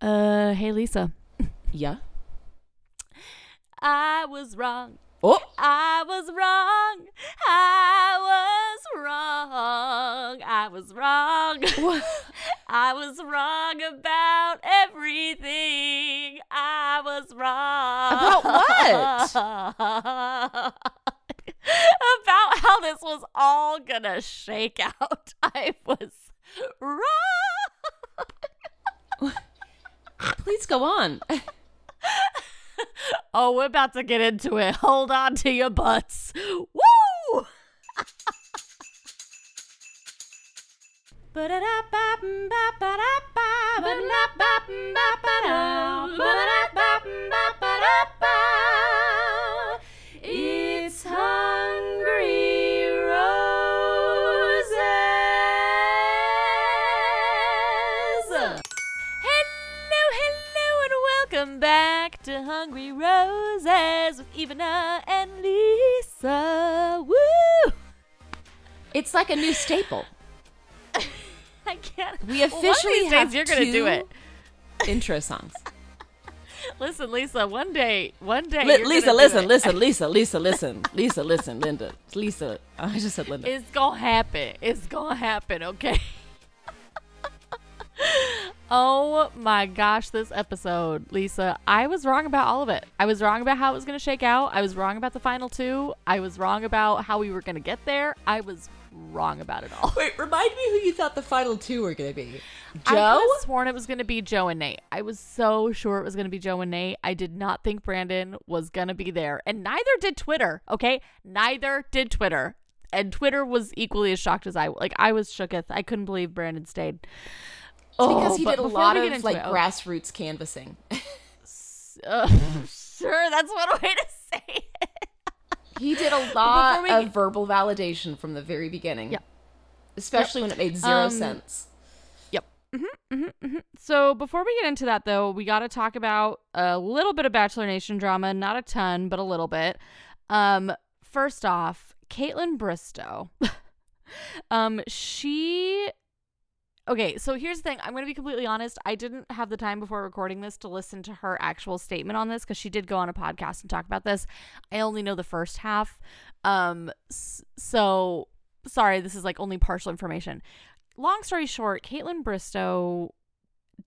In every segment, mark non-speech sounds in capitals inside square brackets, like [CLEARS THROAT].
Uh, hey Lisa. Yeah. I was wrong. Oh, I was wrong. I was wrong. I was wrong. [LAUGHS] I was wrong about everything. I was wrong. About what? [LAUGHS] about how this was all gonna shake out. [LAUGHS] I was wrong. Please go on. [LAUGHS] Oh, we're about to get into it. Hold on to your butts. Woo! Hungry Roses with Ivana and Lisa. Woo! It's like a new staple. [LAUGHS] I can't. We Well, one of officially these have days you're gonna do it. [LAUGHS] Intro songs. [LAUGHS] Listen, Lisa. One day, one day, you're Lisa, listen, listen, Lisa, Lisa, listen, Lisa, listen, Linda, Lisa. I just said Linda. It's gonna happen. It's gonna happen. Okay. Oh my gosh, this episode, Lisa. I was wrong about all of it. I was wrong about how it was gonna shake out. I was wrong about the final two. I was wrong about how we were gonna get there. I was wrong about it all. Wait, remind me who you thought the final two were going to be. I Joe? could have sworn it was going to be Joe and Nate. I was so sure it was going to be Joe and Nate. I did not think Brandon was going to be there. And neither did Twitter, okay? Neither did Twitter. And Twitter was equally as shocked as I like I was shooketh. I couldn't believe Brandon stayed. Because Oh, he did a lot of like oh, grassroots canvassing. [LAUGHS] uh, [LAUGHS] sure, that's one way to say it. he did a lot we of verbal validation from the very beginning. Yeah. Especially when it made zero Um, sense. Yep. So before we get into that, though, we got to talk about a little bit of Bachelor Nation drama. Not a ton, but a little bit. Um, first off, Kaitlyn Bristowe. [LAUGHS] um, she. Okay, so here's the thing. I'm going to be completely honest. I didn't have the time before recording this to listen to her actual statement on this because she did go on a podcast and talk about this. I only know the first half. Um, so sorry, this is like only partial information long story short, Kaitlyn Bristowe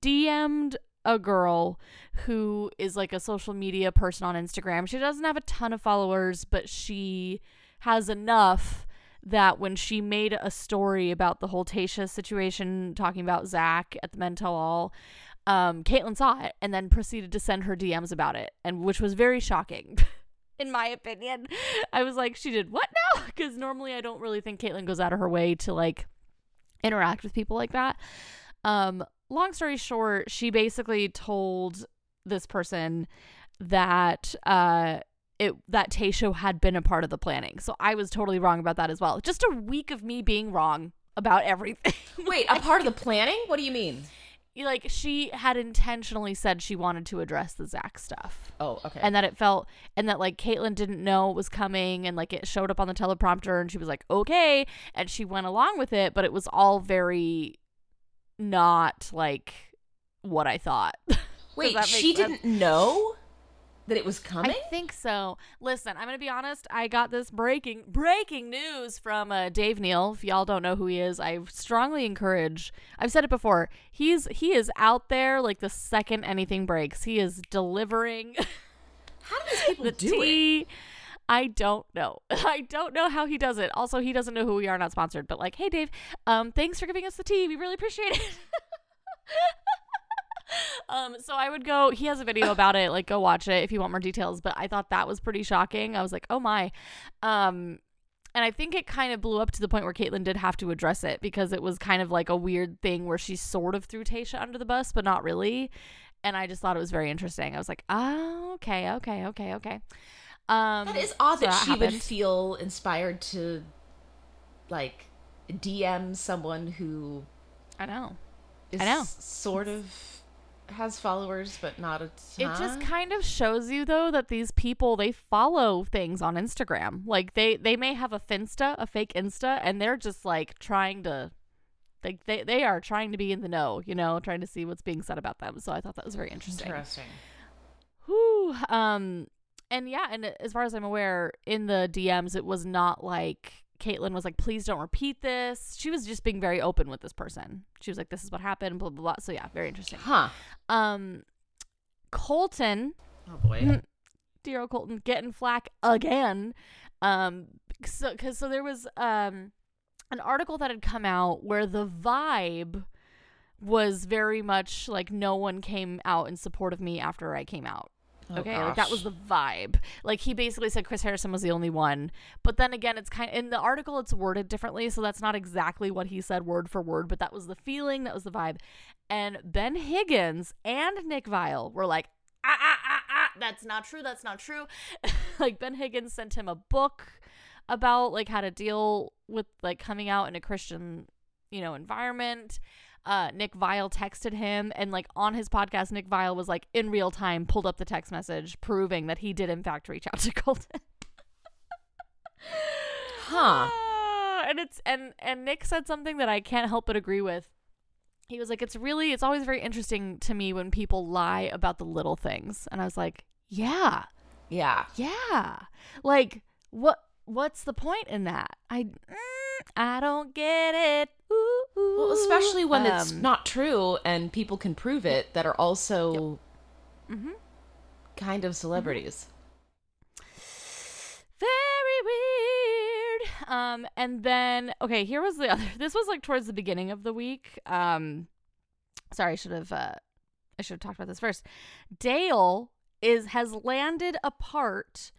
DM'd a girl who is like a social media person on Instagram. She doesn't have a ton of followers, but she has enough that when she made a story about the whole Tayshia situation, talking about Zach at the Men Tell All, um, Kaitlyn saw it and then proceeded to send her DMs about it, and which was very shocking. [LAUGHS] In my opinion, I was like, she did what now? [LAUGHS] Because normally I don't really think Caitlin goes out of her way to like interact with people like that. Um, long story short, she basically told this person that uh it that Tayshia had been a part of the planning. So I was totally wrong about that as well. Just a week of me being wrong about everything. [LAUGHS] Wait, a part of the planning? What do you mean? like she had intentionally said she wanted to address the Zach stuff. Oh, okay. And that it felt, and that like Kaitlyn didn't know it was coming, and like it showed up on the teleprompter, and she was like, okay. And she went along with it, but it was all very not like what I thought. [LAUGHS] Wait, she sense? didn't know that it was coming? I think so. Listen, I'm gonna be honest. I got this breaking breaking news from uh, Dave Neal. If y'all don't know who he is, I strongly encourage. I've said it before. He's he is out there like the second anything breaks. He is delivering [LAUGHS] How do these people the do it? I don't know. [LAUGHS] I don't know how he does it. Also, he doesn't know who we are. Not sponsored, but like, hey Dave, um, thanks for giving us the tea. We really appreciate it. [LAUGHS] um, so I would go. He has a video about it. Like, go watch it if you want more details. But I thought that was pretty shocking. I was like, oh my. Um, and I think it kind of blew up to the point where Kaitlyn did have to address it because it was kind of like a weird thing where she sort of threw Tayshia under the bus, but not really. And I just thought it was very interesting. I was like, oh, okay, okay, okay, okay. Um, That is odd so that she would feel inspired to, like, DM someone who I know. I know. sort of has followers, but not a ton. It just kind of shows you though that these people they follow things on Instagram. Like they they may have a Finsta, a fake Insta, and they're just like trying to like they they are trying to be in the know, you know, trying to see what's being said about them. So I thought that was very interesting. Interesting. Whew. Um, and yeah, and as far as I'm aware, in the DMs, it was not like Kaitlyn was like, please don't repeat this. She was just being very open with this person. She was like, this is what happened, blah, blah, blah. So yeah, very interesting. Huh. Um, Colton, Oh boy. dear old Colton, getting flack again. Um, so, cause, so there was, um, an article that had come out where the vibe was very much like no one came out in support of me after I came out. Oh, Okay, like that was the vibe. Like he basically said Chris Harrison was the only one. But then again, it's kind in the article it's worded differently, so that's not exactly what he said word for word, but that was the feeling, that was the vibe. And Ben Higgins and Nick Viall were like, ah, ah, ah, ah, that's not true, that's not true. [LAUGHS] like Ben Higgins sent him a book about like how to deal with like coming out in a Christian, you know, environment uh, Nick Viall texted him, and like on his podcast, Nick Viall was like in real time pulled up the text message proving that he did in fact reach out to [LAUGHS] Colton. Huh. Ah, and it's and and Nick said something that I can't help but agree with. He was like, "It's really, it's always very interesting to me when people lie about the little things," and I was like, "Yeah, Yeah. yeah, like what? What's the point in that? I, mm, I don't get it." Ooh, Well, especially when it's Um, not true and people can prove it that are also Mhm. kind of celebrities. very weird um and then okay here was the other [LAUGHS] this was like towards the beginning of the week um sorry i should have uh i should have talked about this first dale is has landed a part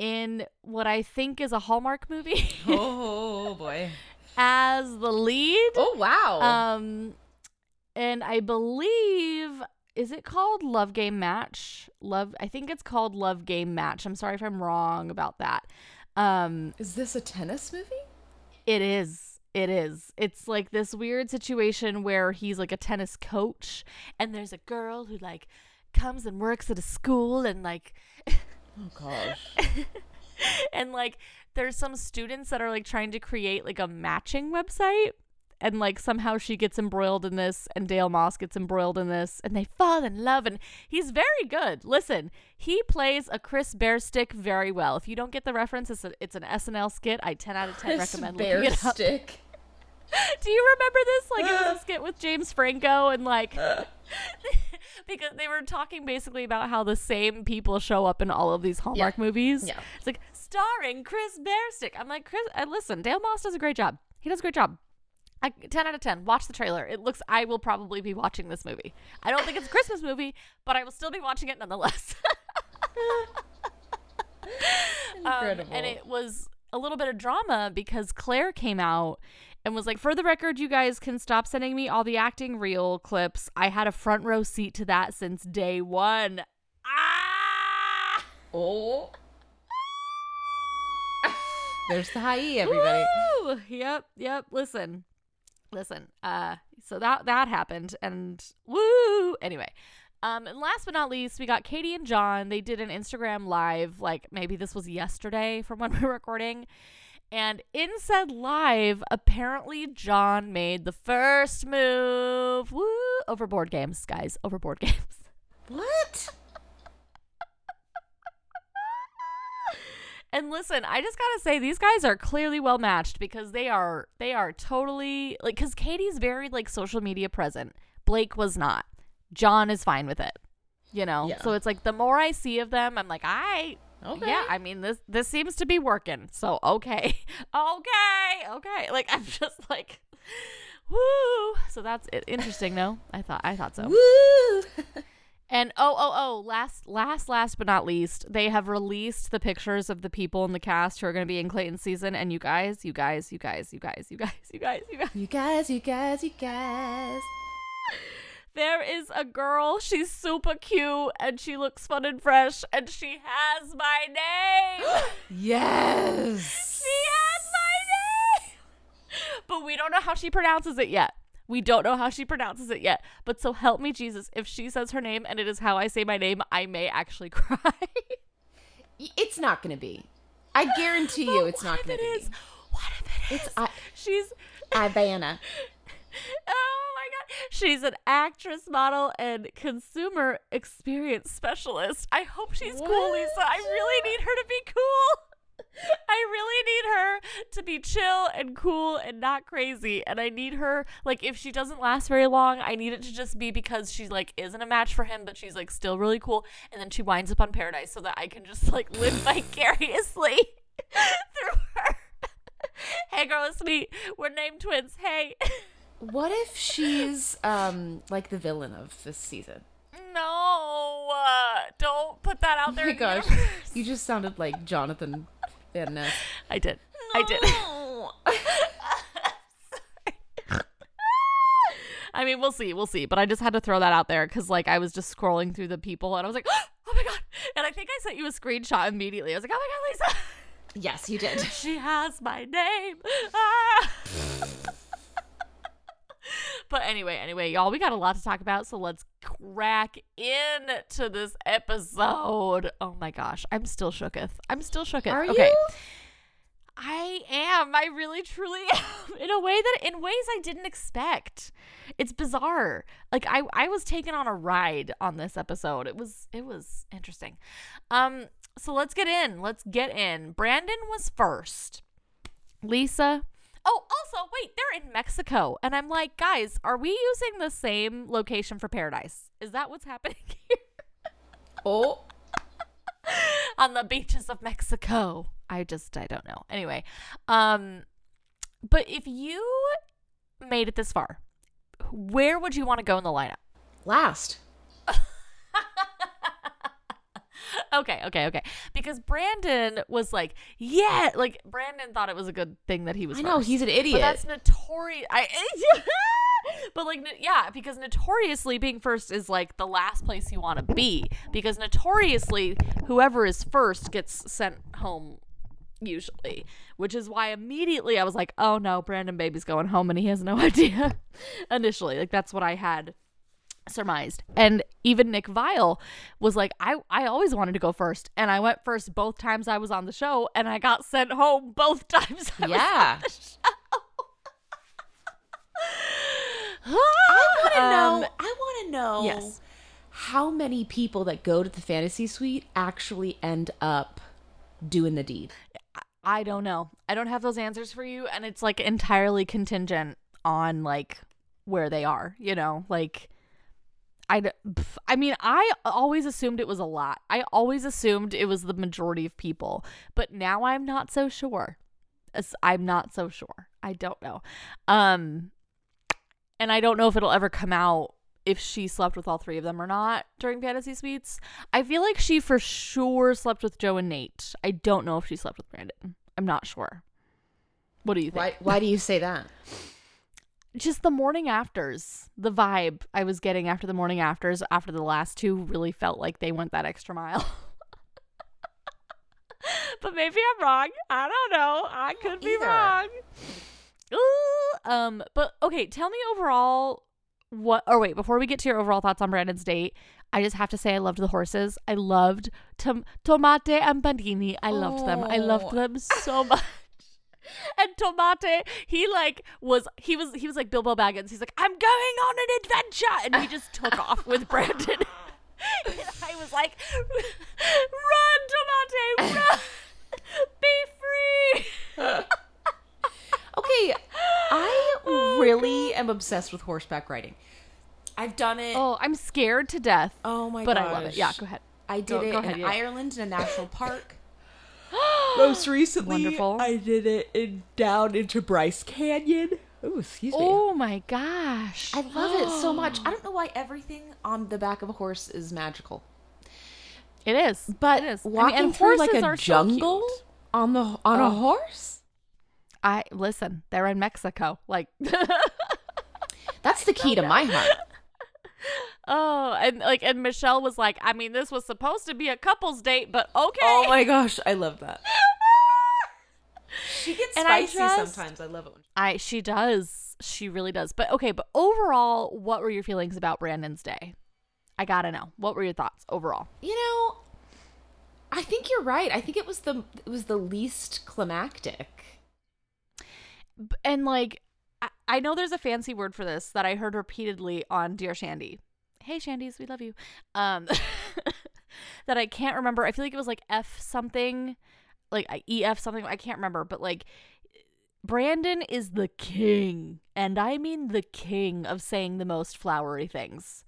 in what i think is a hallmark movie. [LAUGHS] Oh boy. as the lead. Oh wow. um and i believe is it called love game match? Love i think it's called love game match. I'm sorry if i'm wrong about that. Um Is this a tennis movie? it is. It is. It's like this weird situation where he's like a tennis coach and there's a girl who like comes and works at a school and like [LAUGHS] Oh gosh. [LAUGHS] and like there's some students that are like trying to create like a matching website and like somehow she gets embroiled in this and Dale Moss gets embroiled in this and they fall in love and he's very good. Listen, he plays a Chris Bearstick very well. If you don't get the reference, it's, a, it's an SNL skit. I 10 out of 10 Chris recommend Bear looking it up. Stick. [LAUGHS] Do you remember this? Like it was a [LAUGHS] skit with James Franco and like [LAUGHS] because they were talking basically about how the same people show up in all of these Hallmark movies. Yeah. It's like starring Chris Bearstick. I'm like, Chris, uh, listen, Dale Moss does a great job. He does a great job. I, 10 out of 10. Watch the trailer. It looks, I will probably be watching this movie. I don't think it's a Christmas movie, but I will still be watching it nonetheless. Um, Incredible. and it was a little bit of drama because Claire came out and was like, For the record, you guys can stop sending me all the acting reel clips. I had a front row seat to that since day one. Ah! oh. There's the high E, everybody. Woo! Yep, yep. Listen, listen. Uh, so that that happened, and woo. Anyway, um, and last but not least, we got Katie and John. They did an Instagram live, like maybe this was yesterday from when [LAUGHS] we were recording. And in said live, apparently John made the first move. Woo! Over board games, guys. Over board [LAUGHS] games. What? [LAUGHS] And listen, I just gotta say these guys are clearly well matched because they are they are totally like because Katie's very like social media present. Blake was not. John is fine with it. You know? Yeah. So it's like the more I see of them, I'm like, I Okay. yeah, I mean this this seems to be working. So okay. [LAUGHS] okay, okay. Like I'm [LAUGHS] just like woo. So that's it. interesting, no? I thought I thought so. Woo! [LAUGHS] And oh oh oh, last last last but not least, they have released the pictures of the people in the cast who are going to be in Clayton's season. And you guys, you guys, you guys, you guys, you guys, you guys, you guys. you guys, you guys, you guys. There is a girl. She's super cute and she looks fun and fresh. And she has my name. [GASPS] Yes. she has my name. But we don't know how she pronounces it yet. We don't know how she pronounces it yet. But so help me, Jesus, if she says her name and it is how I say my name, I may actually [LAUGHS] cry. It's not going to be. I guarantee you it's not going to it be. is? What if it is? It's I- She's Ivana. [LAUGHS] Oh. [LAUGHS] She's an actress, model, and consumer experience specialist. I hope she's cool, Lisa. I really need her to be cool. [LAUGHS] I really need her to be chill and cool and not crazy. And I need her like if she doesn't last very long, I need it to just be because she like isn't a match for him, but she's like still really cool. And then she winds up on Paradise so that I can just like live [LAUGHS] vicariously through her. hey girl, it's me. We're named twins. Hey. What if she's um like the villain of this season? No, uh, don't put that out there. Oh my gosh, you just sounded like Jonathan Van Ness. I did. I did. [LAUGHS] I mean, we'll see, we'll see. But I just had to throw that out there because, like, I was just scrolling through the people and I was like, [GASPS] oh my god! And I think I sent you a screenshot immediately. I was like, oh my god, Lisa, yes, you did. she has my name. Ah. [LAUGHS] but anyway, anyway, y'all, we got a lot to talk about, so let's crack into this episode. Oh my gosh, I'm still shooketh. I'm still shooketh. Are okay. you? I am. I really truly [LAUGHS] am. In a way that in ways I didn't expect. It's bizarre. Like I I was taken on a ride on this episode. It was it was interesting. Um so let's get in. Let's get in. Brandon was first. Lisa Oh, also, wait, they're in Mexico. And I'm like, guys, are we using the same location for paradise? Is that what's happening [LAUGHS] here? Oh, [LAUGHS] on the beaches of Mexico. I just I don't know. Anyway, um but if you made it this far, where would you want to go in the lineup? last. [LAUGHS] okay, okay, okay. Because Brandon was like, yeah, like Brandon thought it was a good thing that he was I know first. he's an But idiot. that's notorious. I [LAUGHS] But like yeah, because notoriously being first is like the last place you want to be because notoriously whoever is first gets sent home usually, which is why immediately I was like, "Oh no, Brandon baby's going home and he has no [LAUGHS] idea." Initially, like that's what I had surmised. And even Nick Viall was like, I, I always wanted to go first. And I went first both times I was on the show, and I got sent home both [LAUGHS] times I Yeah. was on the show. I want to [LAUGHS] Um, know. I want to know. yes. How many people that go to the fantasy suite actually end up doing the deed? I don't know. I don't have those answers for you, and it's like entirely contingent on like where they are. You know, like I. I mean, I always assumed it was a lot. I always assumed it was the majority of people, but now I'm not so sure. I'm not so sure. I don't know. Um, and I don't know if it'll ever come out if she slept with all three of them or not during fantasy suites. I feel like she for sure slept with Joe and Nate. I don't know if she slept with Brandon. I'm not sure. What do you think? Why? Why do you say that? Just the morning afters, the vibe I was getting after the morning afters, after the last two, really felt like they went that extra mile. [LAUGHS] but maybe I'm wrong. I don't know. I could be Either. wrong. Ooh, um, but okay, tell me overall what or wait, before we get to your overall thoughts on Brandon's date, I just have to say I loved the horses. I loved tom- Tomate and Bandini. I loved them. I loved Oh. them so [LAUGHS] much. [LAUGHS] And Tomate, he like was he was he was like Bilbo Baggins. He's like, I'm going on an adventure, and he just took [LAUGHS] off with Brandon. and [LAUGHS] I was like, Run, Tomate, run, be free. Okay, I really am obsessed with horseback riding. I've done it. Oh, I'm scared to death. Oh my god! but gosh. I love it. Yeah, go ahead. I did Go- it go in yeah. Ireland in a national park. [GASPS] Most recently, Wonderful. I did it in, down into Bryce Canyon. Oh, excuse me. Oh my gosh. I love it so much. [GASPS] I don't know why everything on the back of a horse is magical, It is. but it is. I mean, walking and through like horses a are so jungle on the on a Oh. horse. I listen, they're in Mexico. Like That's the key to my heart. [LAUGHS] Oh, and like and Michelle was like, I mean, this was supposed to be a couple's date, but okay. Oh my gosh, I love that. [LAUGHS] She gets And I spicy just- sometimes. I love it. When I she does. She really does. But okay, but overall, what were your feelings about Brandon's day? I got to know. What were your thoughts overall? you know, I think you're right. I think it was the it was the least climactic. And like I, I know there's a fancy word for this that I heard repeatedly on Dear Shandy. Hey Shandies, we love you. Um [LAUGHS] that I can't remember. I feel like it was like F something, like EF something. I can't remember, but like Brandon is the king, and I mean the king of saying the most flowery things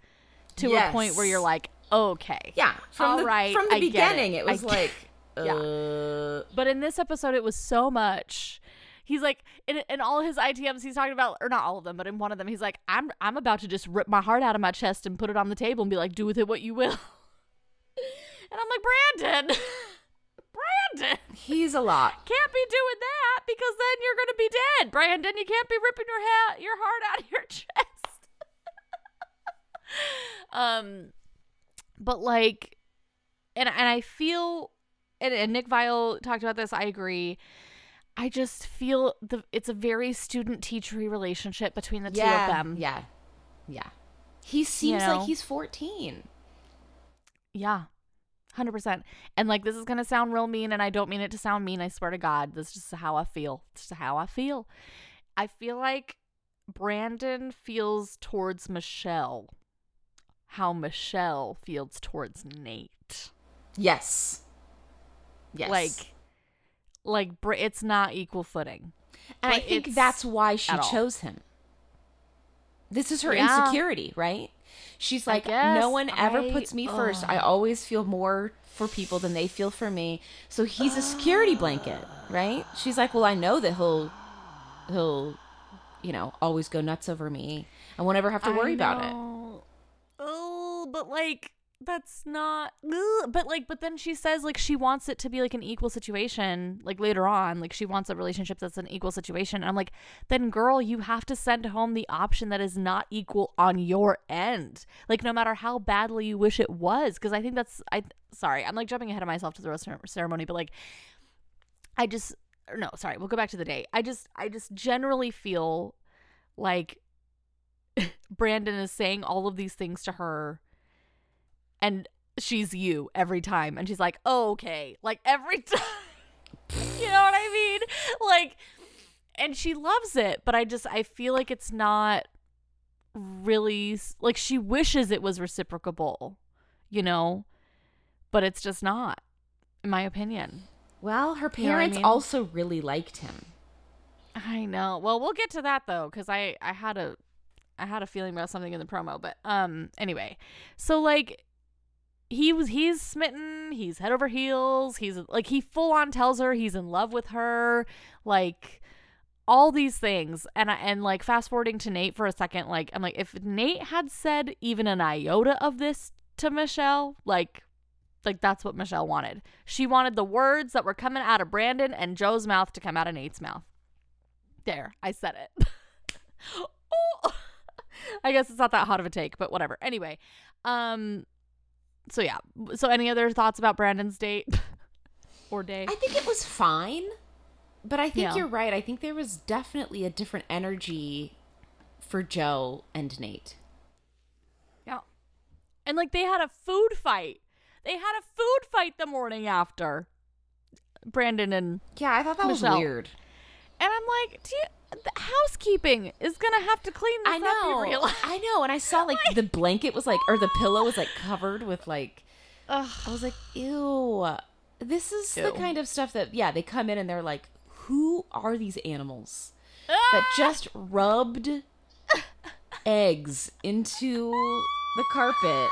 to a point where you're like, okay, Yeah, from All the right, from the I beginning, it. it, was get- like, [LAUGHS] Yeah. uh, But in this episode, it was so much. He's like, in, in all his ITMs, he's talking about, or not all of them, but in one of them, he's like, I'm, I'm about to just rip my heart out of my chest and put it on the table and be like, do with it what you will. [LAUGHS] and I'm like, Brandon, [LAUGHS] Brandon, he's a lot. can't be doing that because then you're gonna be dead, Brandon. You can't be ripping your ha- your heart out of your [LAUGHS] chest. um, but like, and and I feel, and, and Nick Viall talked about this. I agree. I just feel the it's a very student teachery relationship between the two of them. yeah, yeah. He seems know? like he's fourteen. Yeah. 100%. And like this is going to sound real mean and I don't mean it to sound mean. I swear to God. This is just how I feel. It's just how I feel. I feel like Brandon feels towards Michelle how Michelle feels towards Nate. Yes, yes. Like like it's not equal footing. and I think that's why she chose him. This is her Yeah. insecurity, right? She's like, no one ever I- puts me first. I always feel more for people than they feel for me. So he's a security blanket, right? She's like, well, I know that he'll, he'll, you know, always go nuts over me. I won't ever have to worry about it. Oh, but like that's not ugh, but like but then she says like she wants it to be like an equal situation like later on like she wants a relationship that's an equal situation. And i'm like then girl you have to send home the option that is not equal on your end. Like no matter how badly you wish it was because i think that's i sorry i'm like jumping ahead of myself to the rose ceremony but like i just no sorry we'll go back to the day. I just i just generally feel like [LAUGHS] Brandon is saying all of these things to her and she's you every time and she's like, oh, "Okay." Like every [LAUGHS] time. you know what I mean? Like and she loves it, but I just I feel like it's not really like she wishes it was reciprocable, you know? But it's just not in my opinion. Well, her You know I parents mean? also really liked him. I know. Well, we'll get to that though, because I I had a I had a feeling about something in the promo, but um anyway, so like he was he's smitten, he's head over heels, he's like he full on tells her he's in love with her, like all these things, and I and like fast forwarding to Nate for a second, like I'm like if Nate had said even an iota of this to Michelle, like like that's what Michelle wanted. She wanted the words that were coming out of Brandon and Joe's mouth to come out of Nate's mouth. There, I said it. [LAUGHS] oh. [LAUGHS] I guess it's not that hot of a take, but whatever. Anyway, um so yeah. So any other thoughts about Brandon's date [LAUGHS] or day? I think it was fine, but I think Yeah. you're right. I think there was definitely a different energy for Joe and Nate. yeah. And like they had a food fight. They had a food fight the morning after. Brandon and Yeah, I thought that Michelle. was weird. and I'm like, do you, the housekeeping is gonna have to clean this I up. know. You realize? I know. And I saw like [LAUGHS] the blanket was like, or the pillow was like covered with like, Ugh. I was like, ew. This is the kind of stuff that, yeah, they come in and they're like, who are these animals Ah! that just rubbed eggs into the carpet?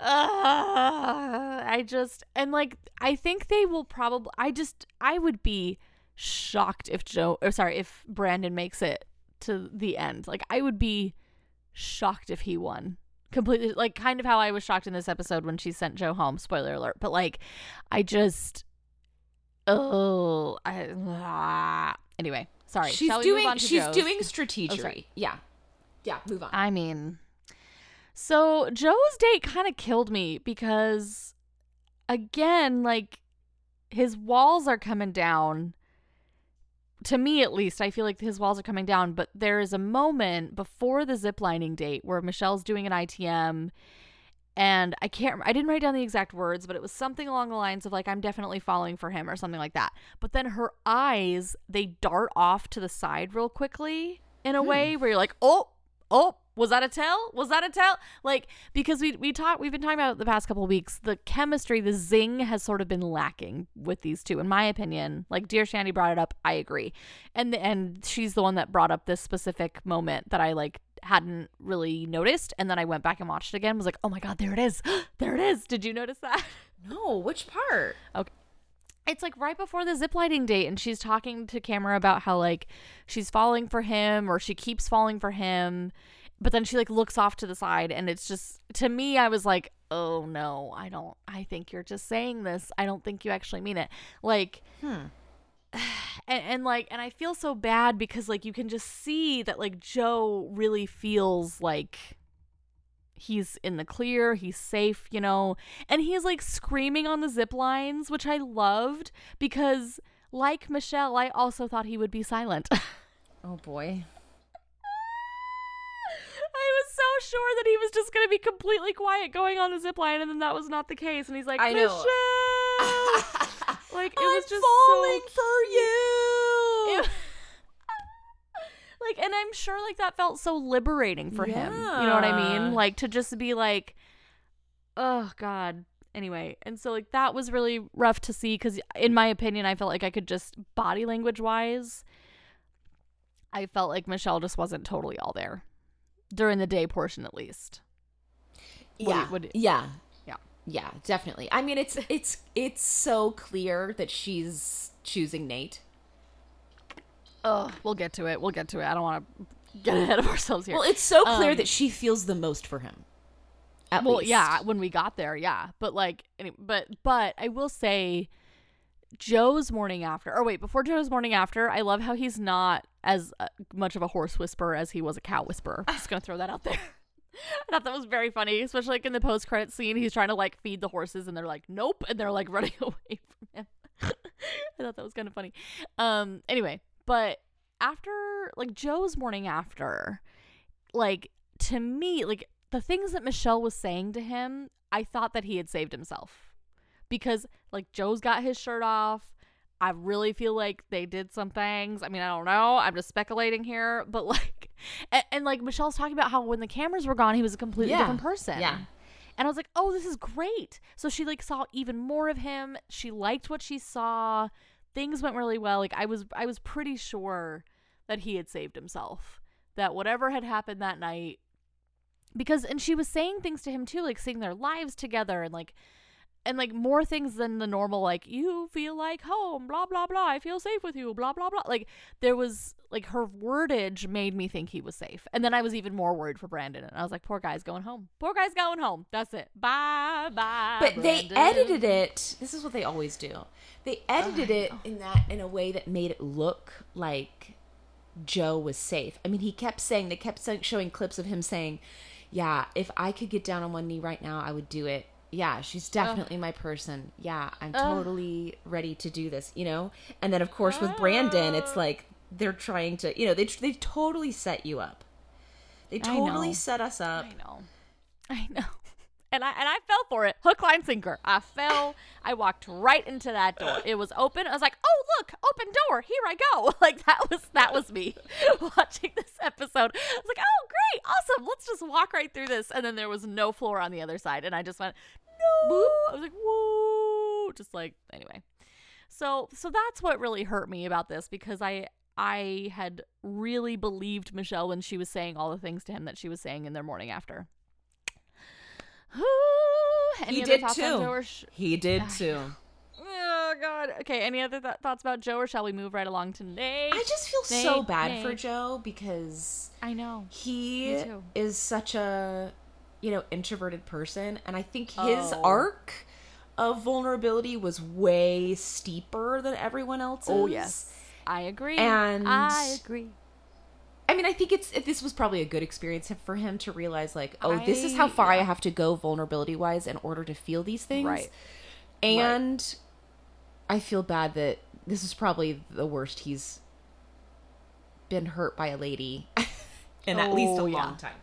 Uh, I just and like I think they will probably. I just I would be shocked if Joe or sorry if Brandon makes it to the end. Like I would be shocked if he won completely. Like kind of how I was shocked in this episode when she sent Joe home. Spoiler alert. But like I just oh I ah. anyway. Sorry. she's Shall we move doing, she's Joe's? doing strategery. sorry. yeah. Yeah, move on. I mean, so Joe's date kind of killed me because, again, like his walls are coming down. To me, at least, I feel like his walls are coming down. But there is a moment before the ziplining date where Michelle's doing an ITM, and I can't. I didn't write down the exact words, but it was something along the lines of like, "I'm definitely falling for him" or something like that. But then her eyes they dart off to the side real quickly in a hmm. way where you're like, oh, oh, was that a tell? Was that a tell? Like because we we talked we've been talking about the past couple of weeks, the chemistry, the zing has sort of been lacking with these two, in my opinion. Like dear Shandy brought it up, I agree, and and she's the one that brought up this specific moment that I like hadn't really noticed, and then I went back and watched it again. Was like, oh my god, there it is, [GASPS] there it is. Did you notice that? [LAUGHS] No, which part? Okay. It's like right before the zip lighting date, and she's talking to camera about how like she's falling for him or she keeps falling for him, but then she like looks off to the side, and it's just to me, I was like, oh no, I don't, I think you're just saying this. I don't think you actually mean it. Like, Hmm. [SIGHS] and, and like, and I feel so bad because like you can just see that like Joe really feels like he's in the clear, he's safe, you know, and he's like screaming on the zip lines, which I loved because, like Michelle, I also thought he would be silent. [LAUGHS] Oh boy. Was so sure that he was just going to be completely quiet going on the zip line, and then that was not the case. And he's like, I know. Michelle! [LAUGHS] like, it was I'm just falling so for you. It- [LAUGHS] like and i'm sure like that felt so liberating for him you know what i mean like to just be like oh god anyway and so like that was really rough to see because in my opinion i felt like i could just body language wise i felt like michelle just wasn't totally all there during the day portion at least What do you- yeah. what yeah. Yeah. Yeah, definitely. I mean, it's [LAUGHS] it's it's so clear that she's choosing Nate. oh we'll get to it we'll get to it i don't want to get ahead of [LAUGHS] ourselves here Well, it's so clear Um, that she feels the most for him. At well least. yeah when we got there yeah but like any, but but i will say joe's morning after or wait before joe's morning after i love how he's not as uh, much of a horse whisperer as he was a cow whisperer. I'm [LAUGHS] just gonna throw that out there. [LAUGHS] I thought that was very funny especially like in the post-credit scene he's trying to like feed the horses and they're like nope and they're like [LAUGHS] running away from him. I thought that was kind of funny. Um anyway but after like joe's morning after like to me like the things that michelle was saying to him i thought that he had saved himself because like joe's got his shirt off i really feel like they did some things i mean i don't know i'm just speculating here [LAUGHS] but like and, and like michelle's talking about how when the cameras were gone he was a completely Yeah. different person Yeah. and I was like, oh, this is great. So she like saw even more of him. She liked what she saw. Things went really well. Like I was I was pretty sure that he had saved himself. That whatever had happened that night because and she was saying things to him too, like seeing their lives together and like and like more things than the normal like you feel like home blah blah blah i feel safe with you blah blah blah like there was like her wordage made me think he was safe and then i was even more worried for brandon and i was like poor guy's going home poor guy's going home that's it bye bye But they edited it. This is what they always do. They edited oh, it in that in a way that made it look like Joe was safe. I mean, he kept saying they kept showing clips of him saying, "Yeah, if I could get down on one knee right now, I would do it." Yeah, she's definitely my person. Yeah, I'm totally ready to do this, you know? And then of course with Brandon, it's ah. like they're trying to, you know, they they totally set you up. They totally set us up. i know i know [LAUGHS] and I and I fell for it, hook, line, sinker. I fell. I walked right into that door. [COUGHS] It was open. I was like, "Oh, look, open door. Here I go." [LAUGHS] Like that was that was me [LAUGHS] watching this episode. I was like, "Oh, great, awesome. Let's just walk right through this." And then there was no floor on the other side, and I just went, "No!" I was like, "Whoa!" Just like anyway. So so that's what really hurt me about this because I I had really believed Michelle when she was saying all the things to him that she was saying in their morning after. [SIGHS] He did too. Sh- He did too. Oh God. Okay. Any other th- thoughts about Joe, or shall we move right along to Nate? I just feel so Nate, bad for Joe because I know. he is such a you know introverted person and i think his Oh. arc of vulnerability was way steeper than everyone else's Oh yes, I agree. And- I agree. i mean i think it's this was probably a good experience for him to realize like oh this is how I- far i have to go vulnerability wise in order to feel these things Right. and i feel bad that this is probably the worst he's been hurt by a lady [LAUGHS] in at least a Oh, long time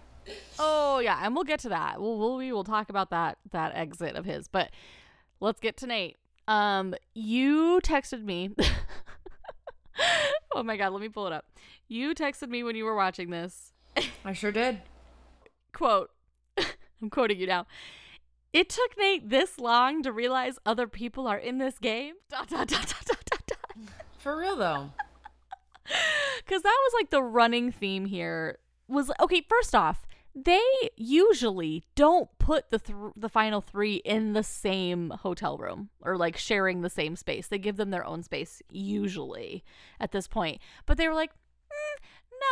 Oh yeah, and we'll get to that. We'll, we'll we will talk about that that exit of his. But let's get to Nate. Um, you texted me [LAUGHS] oh my god, let me pull it up. You texted me when you were watching this. I sure did. Quote. [LAUGHS] I'm quoting you now. It took Nate this long to realize other people are in this game. [LAUGHS] Dot, dot, dot, dot, dot, dot, dot. For real though. Because that was like the running theme here. Was okay. First off, they usually don't put the th- the final three in the same hotel room or like sharing the same space. They give them their own space usually at this point. But they were like, "Mm,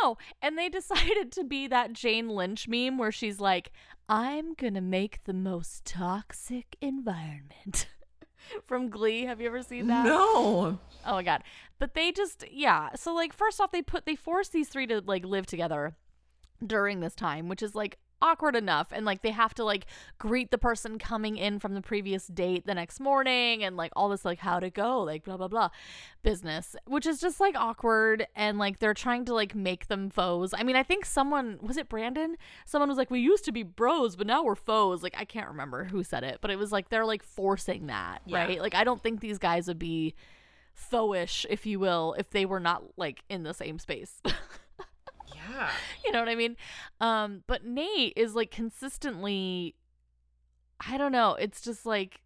no, and they [LAUGHS] decided to be that Jane Lynch meme where she's like, "I'm gonna make the most toxic environment." [LAUGHS] From Glee, have you ever seen that? No. Oh my god. But they just yeah. So like first off they put they force these three to like live together during this time, which is like awkward enough and like they have to like greet the person coming in from the previous date the next morning and like all this like how to go like blah blah blah business which is just like awkward and like they're trying to like make them foes. I mean i think someone was it brandon? Someone was like we used to be bros but now we're foes. Like i can't remember who said it but it was like they're like forcing that Yeah. right? Like i don't think these guys would be foeish if you will if they were not like in the same space [LAUGHS] Yeah. [LAUGHS] you know what I mean? Um, but Nate is like consistently I don't know, it's just like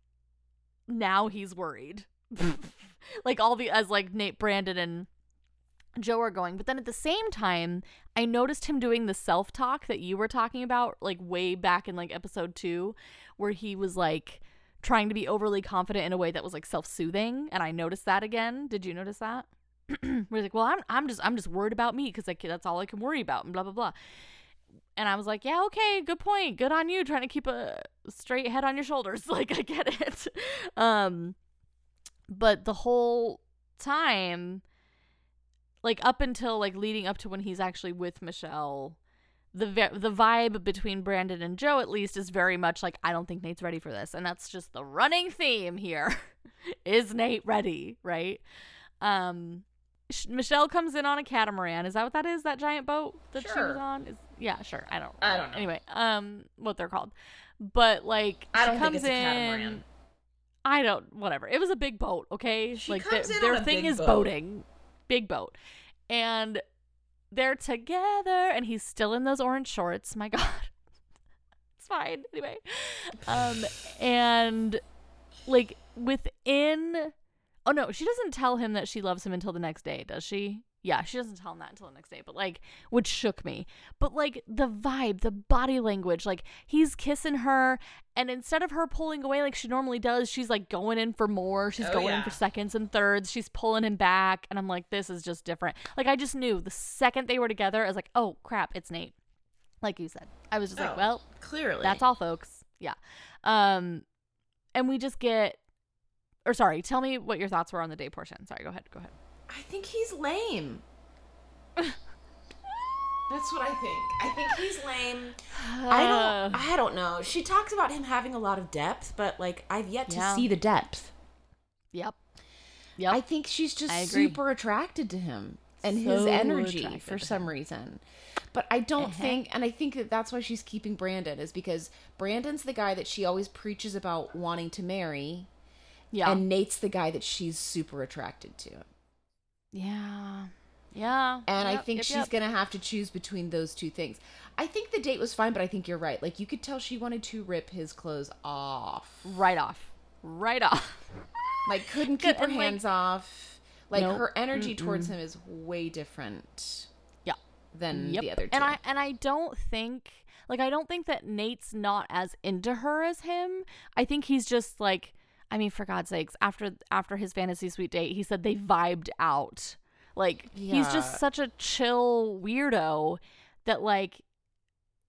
now he's worried. [LAUGHS] like all the as like Nate Brandon and Joe are going. But then at the same time, I noticed him doing the self talk that you were talking about, like way back in like episode two, where he was like trying to be overly confident in a way that was like self soothing. And I noticed that again. Did you notice that? [CLEARS THROAT] where he's like, well, I'm, I'm just, I'm just worried about me because like that's all I can worry about, and blah blah blah. And I was like, yeah, okay, good point, good on you, trying to keep a straight head on your shoulders. [LAUGHS] Like I get it. [LAUGHS] Um, but the whole time, like up until like leading up to when he's actually with Michelle. The, the vibe between Brandon and Joe at least is very much like I don't think Nate's ready for this and that's just the running theme here [LAUGHS] is Nate ready right um Sh- Michelle comes in on a catamaran. Is that what that is? That giant boat that she was on? Is yeah, sure. I don't. I don't know. Anyway, um, what they're called, but like I she don't think comes it's a in. catamaran. I don't. Whatever. It was a big boat. Okay, She like comes their, in their on a thing big is boat. boating, big boat, and they're together, and he's still in those orange shorts. My [LAUGHS] God, it's fine. Anyway, um, and like within oh no she doesn't tell him that she loves him until the next day does she? Yeah she doesn't tell him that until the next day but like which shook me. But like the vibe the body language like he's kissing her and instead of her pulling away like she normally does she's like going in for more. She's Oh, going in for seconds and thirds. She's pulling him back and i'm like this is just different. Like i just knew the second they were together i was like oh crap it's nate. Like you said i was just like Oh, well Clearly. that's all, folks. Yeah. Um, and we just get, or sorry, tell me what your thoughts were on the day portion. Sorry, go ahead. Go ahead. I think he's lame. [LAUGHS] That's what I think. I think he's lame. I Uh, [SIGHS] don't I don't know. She talks about him having a lot of depth, but like I've yet to Yeah. see the depth. Yep. Yep. I think she's just super attracted to him and his energy attracted for some reason. But I don't Uh-huh. think, and I think that that's why she's keeping Brandon is because Brandon's the guy that she always preaches about wanting to marry, yeah. and Nate's the guy that she's super attracted to. yeah. Yeah. And I think yep, she's yep. gonna have to choose between those two things. I think the date was fine, but I think you're right. Like you could tell she wanted to rip his clothes off. right off. Right off. [LAUGHS] Like couldn't keep her and, like- hands off. Like Nope. her energy towards him is way different Yeah. than Yep. the other two. And I and I don't think like I don't think that Nate's not as into her as him. I think he's just like I mean, for God's sakes, after after his fantasy suite date, he said they vibed out. Like he's just such a chill weirdo that like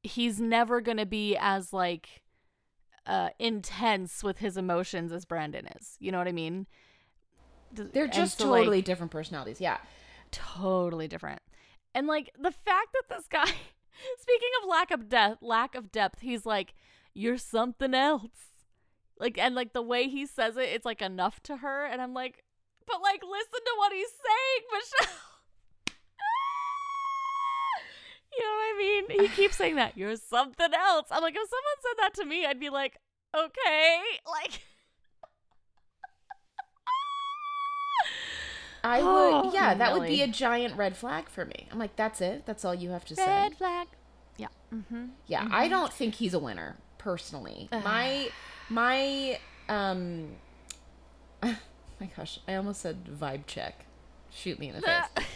he's never gonna be as like uh intense with his emotions as Brandon is. You know what I mean? They're just so, like, totally different personalities. Yeah. totally different. And like the fact that this guy [LAUGHS] speaking of lack of depth, lack of depth, he's like you're something else. Like and like the way he says it, it's like enough to her and I'm like but like listen to what he's saying, [LAUGHS] Michelle. you know what I mean? He keeps saying that you're something else. I'm like if someone said that to me, I'd be like, "Okay." Like I Oh, would, yeah, that would be a giant red flag for me. I'm like, that's it. That's all you have to say. Red flag. Yeah. Mm-hmm. Yeah, I don't think he's a winner personally. My my um [LAUGHS] my gosh, I almost said vibe check. Shoot me in the [LAUGHS] face.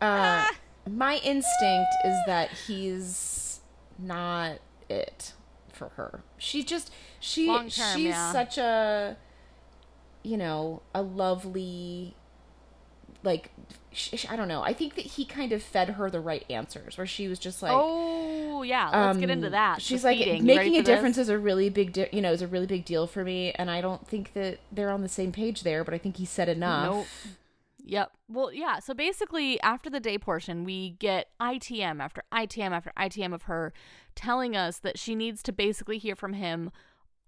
Uh, my instinct is that he's not it for her. She just she term, she's yeah. such a you know, a lovely like I don't know. I think that he kind of fed her the right answers where she was just like oh yeah. Let's get into um, that. She's like feeding. Making a this? difference is a really big, di- you know, is a really big deal for me, and I don't think that they're on the same page there. But I think he said enough. Nope. Yep. Well, yeah. So basically, after the day portion, we get ITM after ITM after ITM of her telling us that she needs to basically hear from him,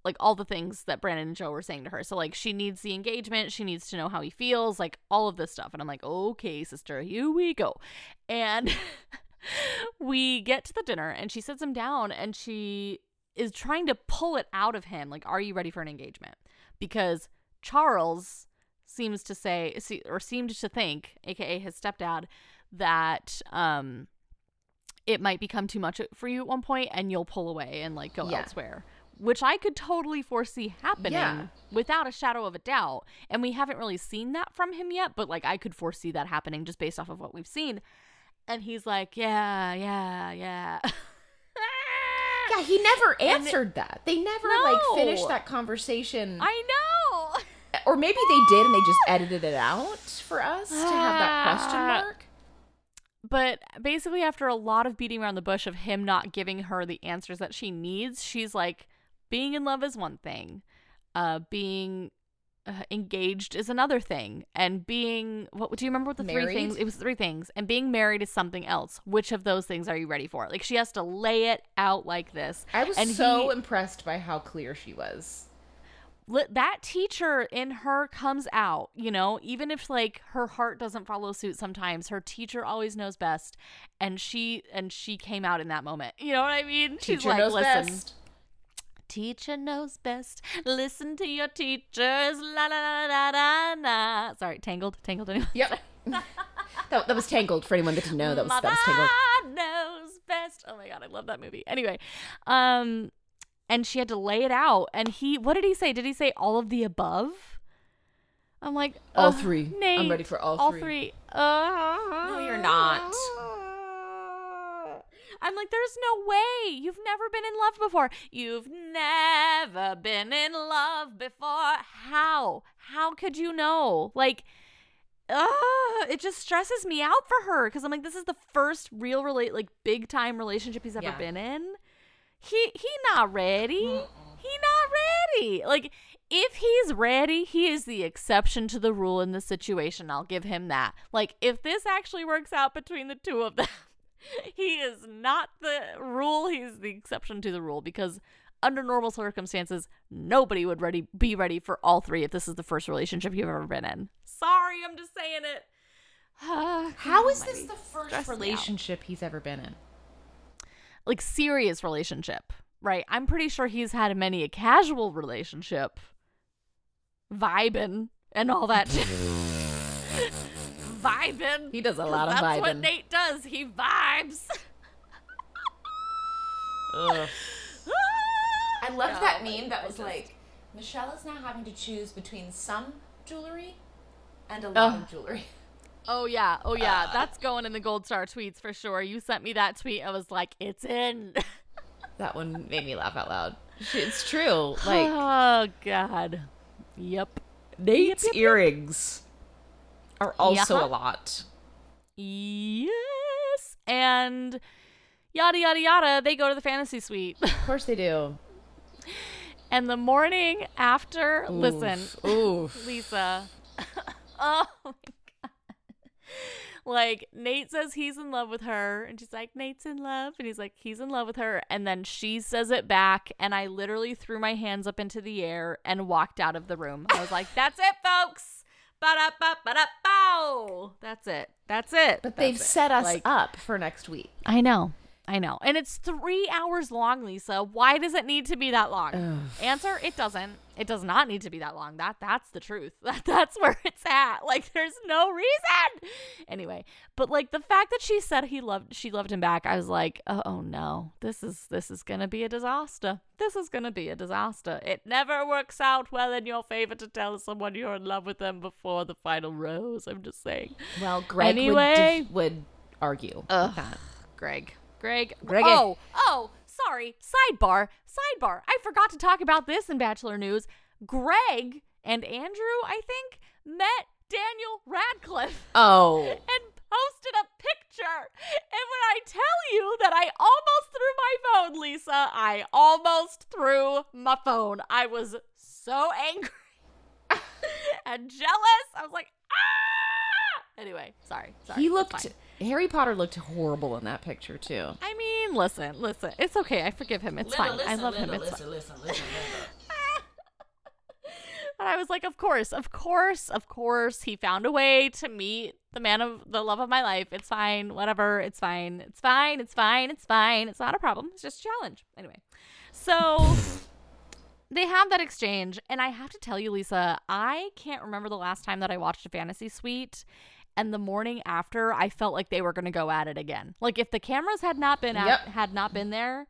like all the things that Brandon and Joe were saying to her. So, like, she needs the engagement. She needs to know how he feels, like all of this stuff. And I'm like, okay, sister, here we go. And [LAUGHS] we get to the dinner, and she sits him down, and she is trying to pull it out of him. Like, are you ready for an engagement? Because Charles seems to say or seemed to think aka his stepdad that um it might become too much for you at one point and you'll pull away and like go Yeah. elsewhere which i could totally foresee happening Yeah. without a shadow of a doubt and we haven't really seen that from him yet but like i could foresee that happening just based off of what we've seen and he's like yeah yeah yeah [LAUGHS] Yeah, he never answered that. They never like finished that conversation, i know or maybe they did and they just edited it out for us to have that question Ah. mark. But basically, after a lot of beating around the bush of him not giving her the answers that she needs, she's like, being in love is one thing, uh, being uh, engaged is another thing, and being what do you remember what the three things? It was three things, and being married is something else. Which of those things are you ready for? Like she has to lay it out like this. I was and so he- impressed by how clear she was. that teacher in her comes out you know even if like her heart doesn't follow suit sometimes her teacher always knows best and she and she came out in that moment you know what i mean she's Teacher like knows listen best. Teacher knows best listen to your teachers la la la la la la sorry tangled tangled anyway [LAUGHS] Yep. that, that was Tangled for anyone that didn't know. That was that was Tangled. Knows best. Oh my god, I love that movie. Anyway, um, and she had to lay it out. And he, what did he say? Did he say all of the above? I'm like All "Ugh, three. I'm ready for all all three." three. Uh, No, you're not. I'm like, there's no way. You've never been in love before. You've never been in love before. How? How could you know? Like, uh, it just stresses me out for her because I'm like, this is the first real relate like big time relationship he's ever Yeah. been in. He he not ready. He not ready. Like if he's ready, he is the exception to the rule in the situation. I'll give him that. Like if this actually works out between the two of them, [LAUGHS] he is not the rule. He's the exception to the rule because under normal circumstances, nobody would ready be ready for all three if this is the first relationship you've ever been in. Sorry, I'm just saying it. [SIGHS] How is this the first stressing me out. relationship he's ever been in? like serious relationship, right? I'm pretty sure he's had many a casual relationship, vibing and all that. [LAUGHS] [LAUGHS] vibing. He does a lot of That's what. Nate does. He vibes. [LAUGHS] I loved No, that meme that was just- like, Michelle is now having to choose between some jewelry and a lot Ugh. of jewelry. [LAUGHS] Oh yeah, oh yeah. That's going in the gold star tweets for sure. You sent me that tweet. I was like, it's in. [LAUGHS] That one made me laugh out loud. It's true. Like oh god. Yep. Nate's earrings are also Yeah. a lot. Yes. And yada yada yada. They go to the fantasy suite. Of course they do. [LAUGHS] And the morning after, listen, Oof. Oof. [LAUGHS] Lisa. [LAUGHS] oh my god. Like Nate says he's in love with her, and she's like, Nate's in love, and he's like, he's in love with her, and then she says it back, and I literally threw my hands up into the air and walked out of the room. I was like, that's it, folks. Ba-da-ba-ba-da-bow. That's it. That's it. But That's they've it. set us Like, up for next week. I know. I know. And it's three hours long, Lisa. Why does it need to be that long? Ugh. Answer: It doesn't. It does not need to be that long. That that's the truth. [LAUGHS] That that's where it's at. Like there's no reason. Anyway, but like the fact that she said he loved she loved him back, I was like, oh, oh no, this is this is gonna be a disaster. This is gonna be a disaster. It never works out well in your favor to tell someone you're in love with them before the final rose. I'm just saying. Well, Greg Anyway. would, would argue Ugh. that. Greg. Greg. Oh, oh, sorry. Sidebar. Sidebar. I forgot to talk about this in Bachelor News. Greg and Andrew, I think, met Daniel Radcliffe [LAUGHS] Oh, and posted a picture. And when I tell you that I almost threw my phone, Lisa, I almost threw my phone. I was so angry [LAUGHS] and jealous. I was like, ah! Anyway, sorry. Sorry. he looked. Harry Potter looked horrible in that picture too. I mean, listen, listen. It's okay. I forgive him. It's fine. I love him. It's fine. listen, listen, listen. [LAUGHS] But I was like, of course, of course, of course. He found a way to meet the man of the love of my life. It's fine. Whatever. It's fine. It's fine. It's fine. It's fine. It's not a problem. It's just a challenge. Anyway. So they have that exchange. And I have to tell you, Lisa, I can't remember the last time that I watched a fantasy suite. And the morning after, I felt like they were going to go at it again. Like if the cameras had not been at, Yep. had not been there,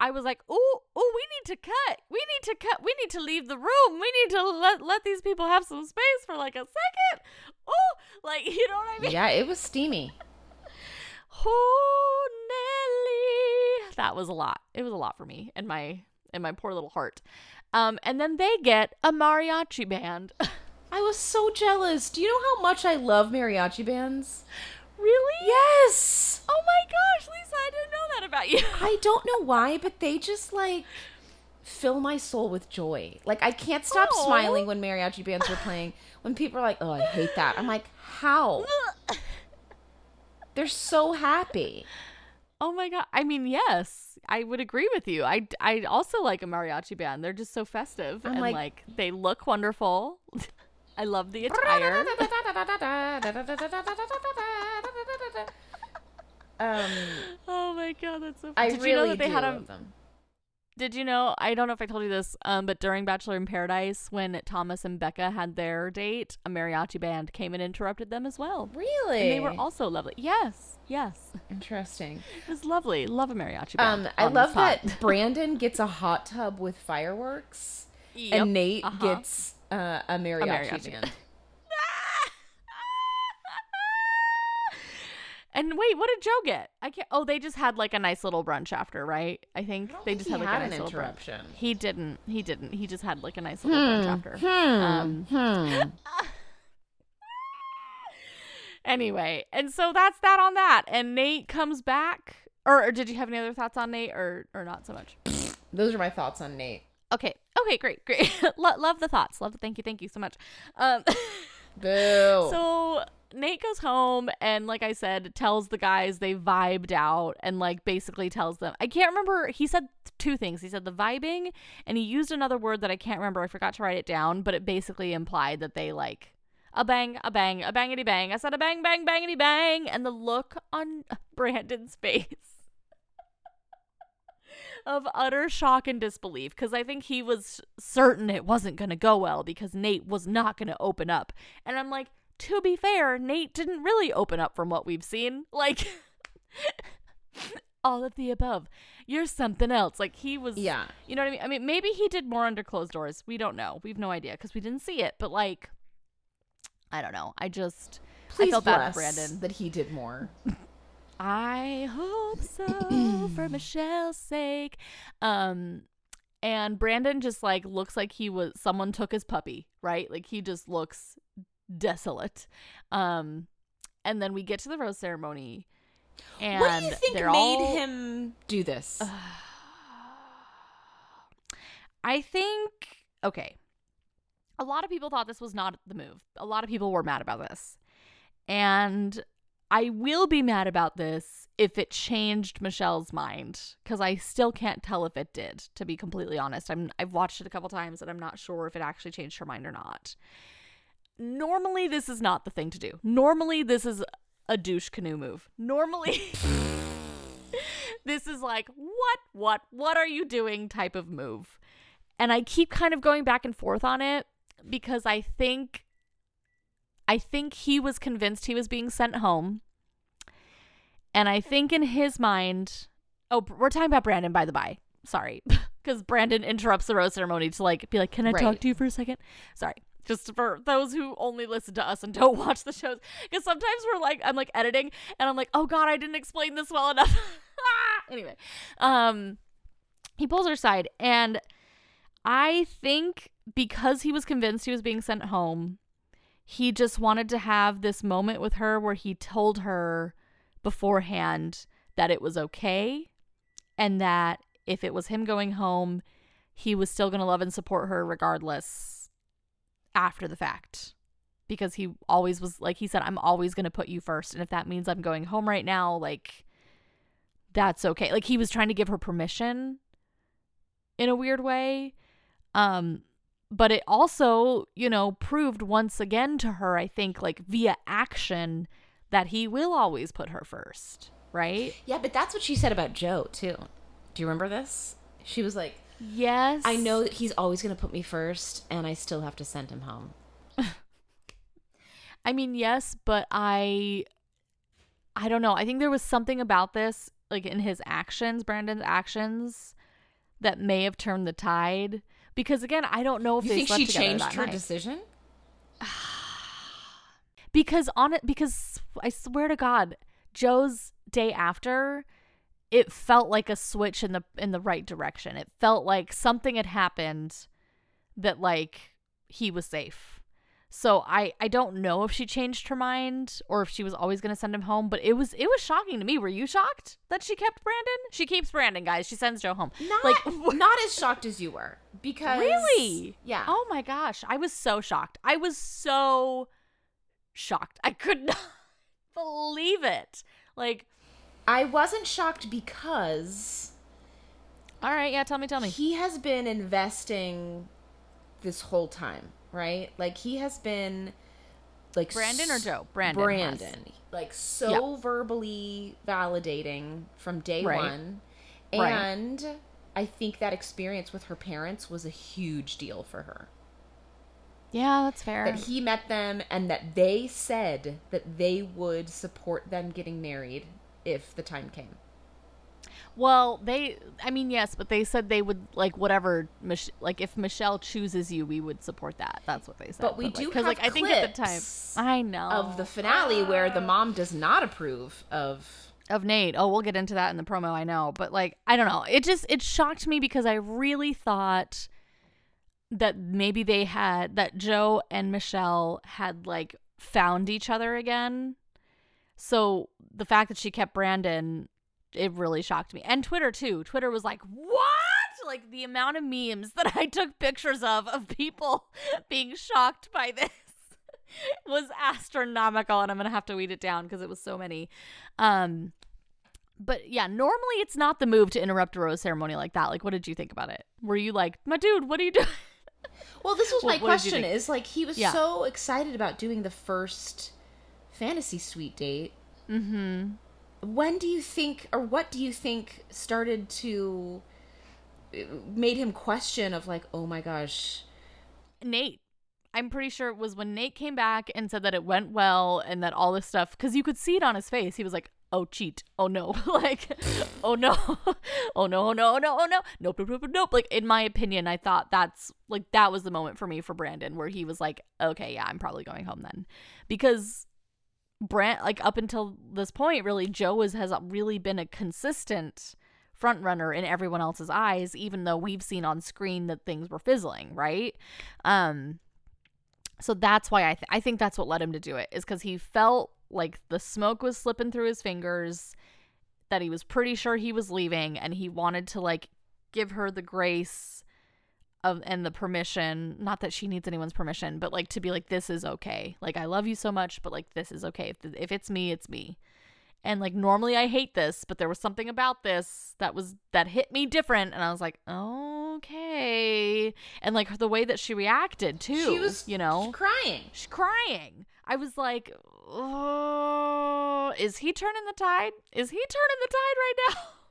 I was like, "Ooh, ooh, we need to cut. We need to cut. We need to leave the room. We need to let let these people have some space for like a second. Oh, like [LAUGHS] you know what I mean? Yeah, it was steamy. [LAUGHS] Oh, Nelly. That was a lot. It was a lot for me and my and my poor little heart. Um, and then they get a mariachi band. [LAUGHS] I was so jealous. Do you know how much I love mariachi bands? really? Yes. Oh my gosh, Lisa, I didn't know that about you. [LAUGHS] I don't know why, but they just like fill my soul with joy. Like I can't stop smiling when mariachi bands are playing. When people are like, "Oh, I hate that." I'm like, "How?" [LAUGHS] They're so happy. Oh my god. I mean, yes, I would agree with you. I I also like a mariachi band. They're just so festive I'm and like- like, they look wonderful. [LAUGHS] I love the attire. [LAUGHS] um, oh my god, that's so. I Did really you know that they had a them. Did you know? I don't know if I told you this, um, but during Bachelor in Paradise, when Thomas and Becca had their date, a mariachi band came and interrupted them as well. Really? And they were also lovely. Yes, yes, interesting. it was lovely. Love a mariachi band. Um, I love that Brandon gets a hot tub with fireworks, [LAUGHS] Yep, and Nate uh-huh. gets uh, a mariachi, mariachi band. and wait, what did Joe get? I can't. Oh, they just had like a nice little brunch after, right? I think I they think just had like had a an nice little brunch. interruption. He didn't. He didn't. He just had like a nice little brunch after. Hmm. Um, hmm. [LAUGHS] Anyway, and so that's that on that. And Nate comes back. Or, or did you have any other thoughts on Nate, or or not so much? Those are my thoughts on Nate. Okay. Okay. Great. Great. [LAUGHS] Lo- love the thoughts. Love. The thank you. Thank you so much. Um. [LAUGHS] Boo. So Nate goes home and, like I said, tells the guys they vibed out and, like, basically tells them. I can't remember. He said two things. He said the vibing and he used another word that I can't remember. I forgot to write it down, but it basically implied that they, like, a bang, a bang, a bangity bang. I said a bang, bang, bangity bang. And the look on [LAUGHS] Brandon's face. Of utter shock and disbelief because I think he was certain it wasn't going to go well because Nate was not going to open up. And I'm like, to be fair, Nate didn't really open up from what we've seen. [LAUGHS] Like, all of the above. You're something else. Like, he was. yeah. You know what I mean? I mean, maybe he did more under closed doors. We don't know. We have no idea because we didn't see it. But, like, I don't know. I just. Please I felt bad for Brandon. that he did more. I hope so [CLEARS THROAT] for Michelle's sake. Um and Brandon just like looks like he was someone took his puppy, right? Like he just looks desolate. Um and then we get to the rose ceremony and what do you think made all- him do this? [SIGHS] I think okay. A lot of people thought this was not the move. A lot of people were mad about this. And I will be mad about this if it changed Michelle's mind cuz I still can't tell if it did to be completely honest. I'm I've watched it a couple times and I'm not sure if it actually changed her mind or not. Normally this is not the thing to do. Normally this is a douche canoe move. Normally [LAUGHS] this is like, what, what, what are you doing type of move. And I keep kind of going back and forth on it because I think I think he was convinced he was being sent home. And I think in his mind, oh, we're talking about Brandon, by the by. Sorry. [LAUGHS] Because Brandon interrupts the rose ceremony to like be like, Can I Right. talk to you for a second? Sorry. Just for those who only listen to us and don't [LAUGHS] watch the shows. Because sometimes we're like, I'm like editing and I'm like, oh God, I didn't explain this well enough. [LAUGHS] anyway. Um he pulls her aside and I think because he was convinced he was being sent home, he just wanted to have this moment with her where he told her beforehand that it was okay and that if it was him going home, he was still going to love and support her regardless after the fact. Because he always was, like he said, I'm always going to put you first. And if that means I'm going home right now, like, that's okay. Like, he was trying to give her permission in a weird way. Um, but it also, you know, proved once again to her, I think, like via action, that he will always put her first, right? Yeah, but that's what she said about Joe too. Do you remember this? She was like, Yes. I know that he's always going to put me first, and I still have to send him home. [LAUGHS] I mean, yes, but I I don't know. I think there was something about this like in his actions, Brandon's actions that may have turned the tide because again, I don't know if You think she changed her night. decision? [SIGHS] because on it because I swear to God, Joe's day after, it felt like a switch in the in the right direction. It felt like something had happened that like he was safe. So I I don't know if she changed her mind or if she was always going to send him home, but it was it was shocking to me. Were you shocked that she kept Brandon? She keeps Brandon, guys. She sends Joe home. Not, like [LAUGHS] not as shocked as you were because Really? yeah. Oh my gosh. I was so shocked. I was so shocked. I could [LAUGHS] not believe it. Like, I wasn't shocked because all right, yeah, tell me, tell me. he has been investing this whole time, right? Like he has been like Brandon or Joe? Brandon. has. Brandon, like so verbally validating from day Right. one, Right. and I think that experience with her parents was a huge deal for her. Yeah, that's fair. That he met them and that they said that they would support them getting married if the time came. Well, they, I mean, yes, but they said they would, like, whatever, Mich- like, if Michelle chooses you, we would support that. That's what they said. But we like, do 'cause, have like, I think at the time, I know. Of the finale where the mom does not approve of of Nate. Oh, we'll get into that in the promo, I know. But like, I don't know. It just it shocked me because I really thought that maybe they had that Joe and Michelle had like found each other again. So the fact that she kept Brandon, it really shocked me. And Twitter too. Twitter was like, "What?" Like the amount of memes [LAUGHS] that I took pictures of of people [LAUGHS] being shocked by this [LAUGHS] was astronomical and I'm going to have to weed it down because it was so many. Um but yeah, normally it's not the move to interrupt a rose ceremony like that. Like what did you think about it? Were you like, "My dude, what are you doing?" Well, this was my question is like he was Yeah. so excited about doing the first fantasy suite date. Mhm. When do you think or what do you think started to uh, made him question of like, "Oh my gosh, Nate. I'm pretty sure it was when Nate came back and said that it went well and that all this stuff because you could see it on his face. He was like, "Oh cheat! Oh no! [LAUGHS] like, oh no! [LAUGHS] oh no! Oh no! Oh no! Oh no! Nope! Nope! Nope! Nope!" Like in my opinion, I thought that's like that was the moment for me for Brandon where he was like, "Okay, yeah, I'm probably going home then," because Brand like up until this point, really, Joe was, has really been a consistent front runner in everyone else's eyes, even though we've seen on screen that things were fizzling, right? Um, so that's why I th- I think that's what led him to do it is because he felt like the smoke was slipping through his fingers, that he was pretty sure he was leaving, and he wanted to like give her the grace of and the permission not that she needs anyone's permission but like to be like this is okay. Like i love you so much but like this is okay. If, if it's me it's me. And like normally i hate this but there was something about this that was that hit me different and i was like okay. And like the way that she reacted too she was you know? crying." she's crying. I was like oh is he turning the tide? Is he turning the tide right now [LAUGHS]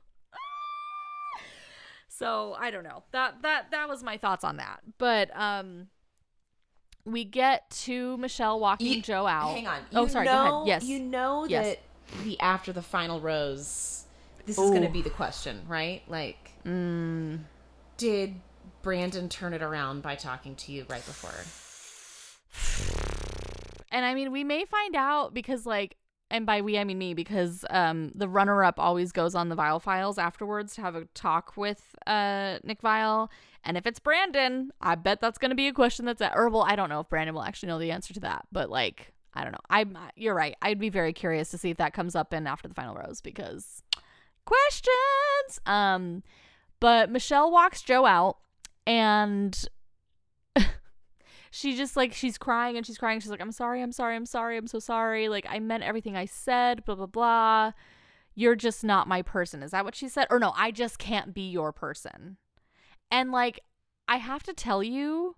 So I don't know. That that that was my thoughts on that. But um we get to Michelle walking You- Joe out. Hang on. oh, sorry. Know, go ahead. Yes. You know Yes. that the after the final rose, this is going to be the question, right? Like, Mm. did Brandon turn it around by talking to you right before? [SIGHS] And I mean, we may find out because like and by we I mean me because um the runner up always goes on the Viall Files afterwards to have a talk with uh Nick Viall. And if it's Brandon, I bet that's gonna be a question that's at Herbal. I don't know if Brandon will actually know the answer to that, but like I don't know. I'm you're right. I'd be very curious to see if that comes up in after the final rose because questions. Um but Michelle walks Joe out and she just like she's crying and she's crying. She's like, I'm sorry, I'm sorry, I'm sorry, I'm so sorry. Like I meant everything I said, blah blah blah. You're just not my person. Is that what she said? Or no, I just can't be your person. And like I have to tell you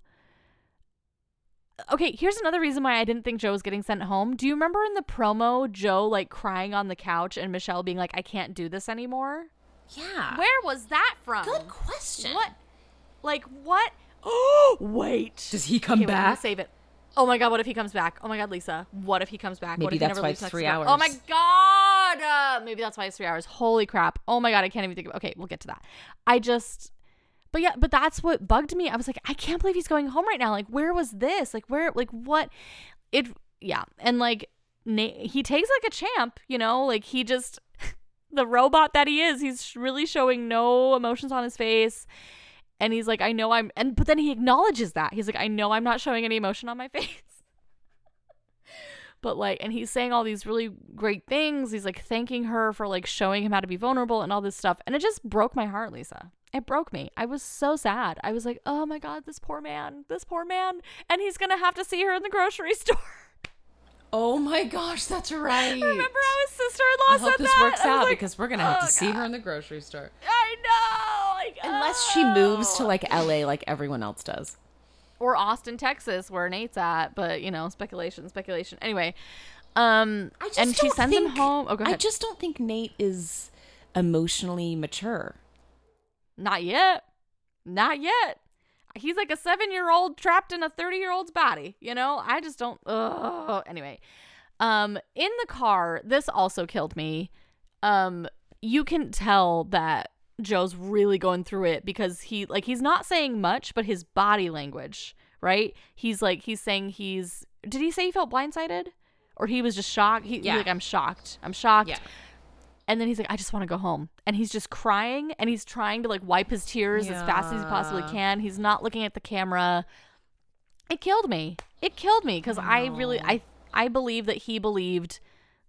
Okay, here's another reason why I didn't think Joe was getting sent home. Do you remember in the promo Joe like crying on the couch and Michelle being like, I can't do this anymore? Yeah. Where was that from? Good question. What? Like what? Oh, [GASPS] wait. Does he come Okay, we're back? save it. Oh my god, what if he comes back? Oh my god, Lisa, what if he comes back? what Maybe if he that's never why leaves it's Mexico? three Oh my god, uh, maybe that's why it's three hours. Holy crap! Oh my god, I can't even think of. Okay, we'll get to that. I just, but yeah, but that's what bugged me. I was like, I can't believe he's going home right now. Like, where was this? Like, where? Like, what? It, yeah, and like, Na- he takes like a champ, you know, like he just. [LAUGHS] The robot that he is, he's really showing no emotions on his face and he's like i know i'm and but then he acknowledges that. He's like i know i'm not showing any emotion on my [LAUGHS] face. But like and he's saying all these really great things. He's like thanking her for like showing him how to be vulnerable and all this stuff. And it just broke my heart lisa. It broke me. I was so sad. I was like oh my god this poor man this poor man. And he's gonna have to see her in the grocery [LAUGHS] store. Oh my gosh, that's right. remember how his sister-in-law I hope this that? works out like, because we're gonna have oh, to see her in the grocery store. i know Unless she moves to like LA like everyone else does. or Austin, Texas, where Nate's at. But you know, speculation, speculation. Anyway, um, I just and she sends him think- home. Oh, go I just don't think Nate is emotionally mature. Not yet. Not yet. He's like a seven-year-old trapped in a thirty-year-old's body. You know, I just don't. Ugh. Anyway, um, in the car, this also killed me. Um, you can tell that Joe's really going through it because he like he's not saying much, but his body language, right? He's like he's saying he's. Did he say he felt blindsided, or he was just shocked? He, he's Yeah. like I'm shocked. I'm shocked. Yeah. And then he's like, I just want to go home. And he's just crying and he's trying to like wipe his tears as fast as he possibly can. He's not looking at the camera. It killed me. It killed me because I really I I believe that he believed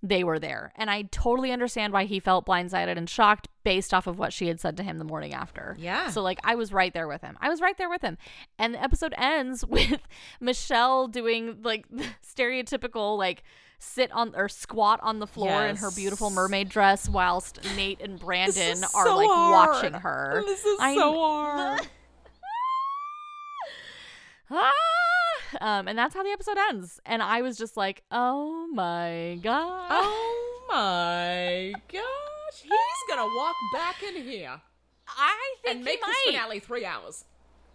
they were there. And I totally understand why he felt blindsided and shocked based off of what she had said to him the morning after. Yeah. So like I was right there with him. I was right there with him. And the episode ends [LAUGHS] with Michelle doing like [LAUGHS] stereotypical like sit on or squat on the floor in her beautiful mermaid dress whilst Nate and [LAUGHS] Brandon are so like hard. watching her. This is I- so hard. ah! Um, and that's how the episode ends. And I was just like, oh my god. Oh my gosh. He's gonna walk back in here I think he might. and make he this finale three hours.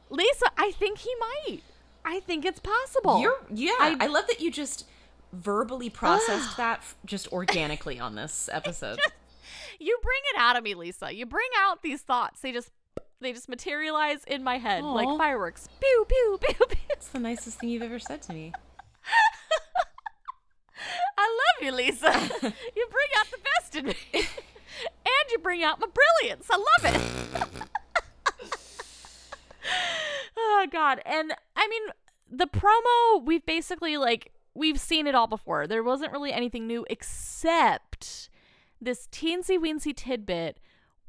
Lisa, I think he might. I think it's possible. You're yeah. I- I, love that you just verbally [SIGHS] processed that just organically on this [LAUGHS] episode. you bring it out of me, Lisa. You bring out these thoughts. They just they just materialize in my head Aw. like fireworks. Pew pew [LAUGHS] pew pew. It's the nicest thing you've ever said to me. [LAUGHS] I love you, Lisa. [LAUGHS] you bring out the best in me. and you bring out my brilliance. I love it. oh god. And I mean, the promo, we've basically like we've seen it all before. There wasn't really anything new except this teensy weensy tidbit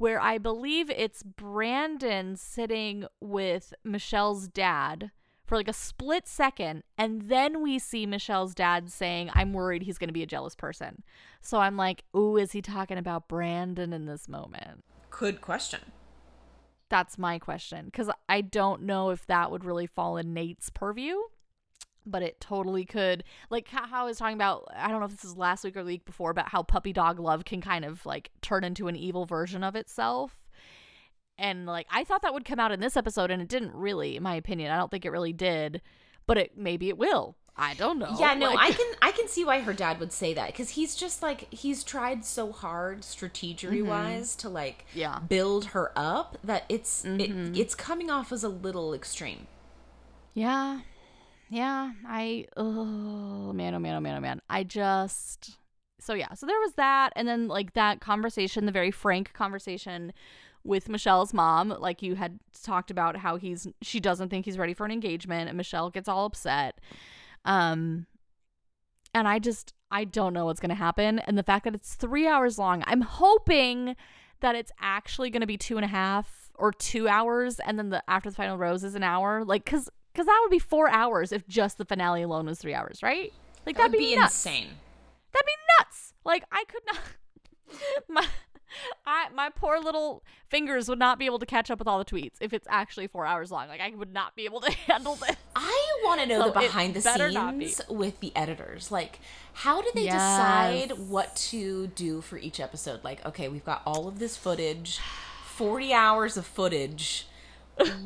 where I believe it's Brandon sitting with Michelle's dad for like a split second, and then we see Michelle's dad saying, I'm worried he's going to be a jealous person. So I'm like, ooh, is he talking about Brandon in this moment? Good question. That's my question. Because I don't know if that would really fall in Nate's purview, but it totally could. Like how, I was talking about, I don't know if this is last week or the week before, about how puppy dog love can kind of like turn into an evil version of itself. and like I thought that would come out in this episode, and it didn't really, in my opinion. I don't think it really did, but it maybe it will. I don't know. Yeah, no, Like- I can I can see why her dad would say that because he's just like he's tried so hard strategy wise mm-hmm. to like Yeah. build her up that it's it, mm-hmm. it's coming off as a little extreme. Yeah. Yeah. I oh man, oh man, oh man, oh man. I just so yeah, so there was that and then like that conversation, the very frank conversation with Michelle's mom, like you had talked about how he's she doesn't think he's ready for an engagement and Michelle gets all upset. Um and I just I don't know what's gonna happen. And the fact that it's three hours long, I'm hoping that it's actually gonna be two and a half or two hours and then the after the final rose is an hour. Like cause cause that would be four hours if just the finale alone was three hours, right? Like That that'd would be, be insane. That'd be nuts. Like I could not [LAUGHS] my I my poor little fingers would not be able to catch up with all the tweets if it's actually four hours long. Like I would not be able to [LAUGHS] handle this. I want to know So the behind the not be. scenes with the editors. Like, how do they Yes. decide what to do for each episode? Like, okay, we've got all of this footage, 40 hours of footage.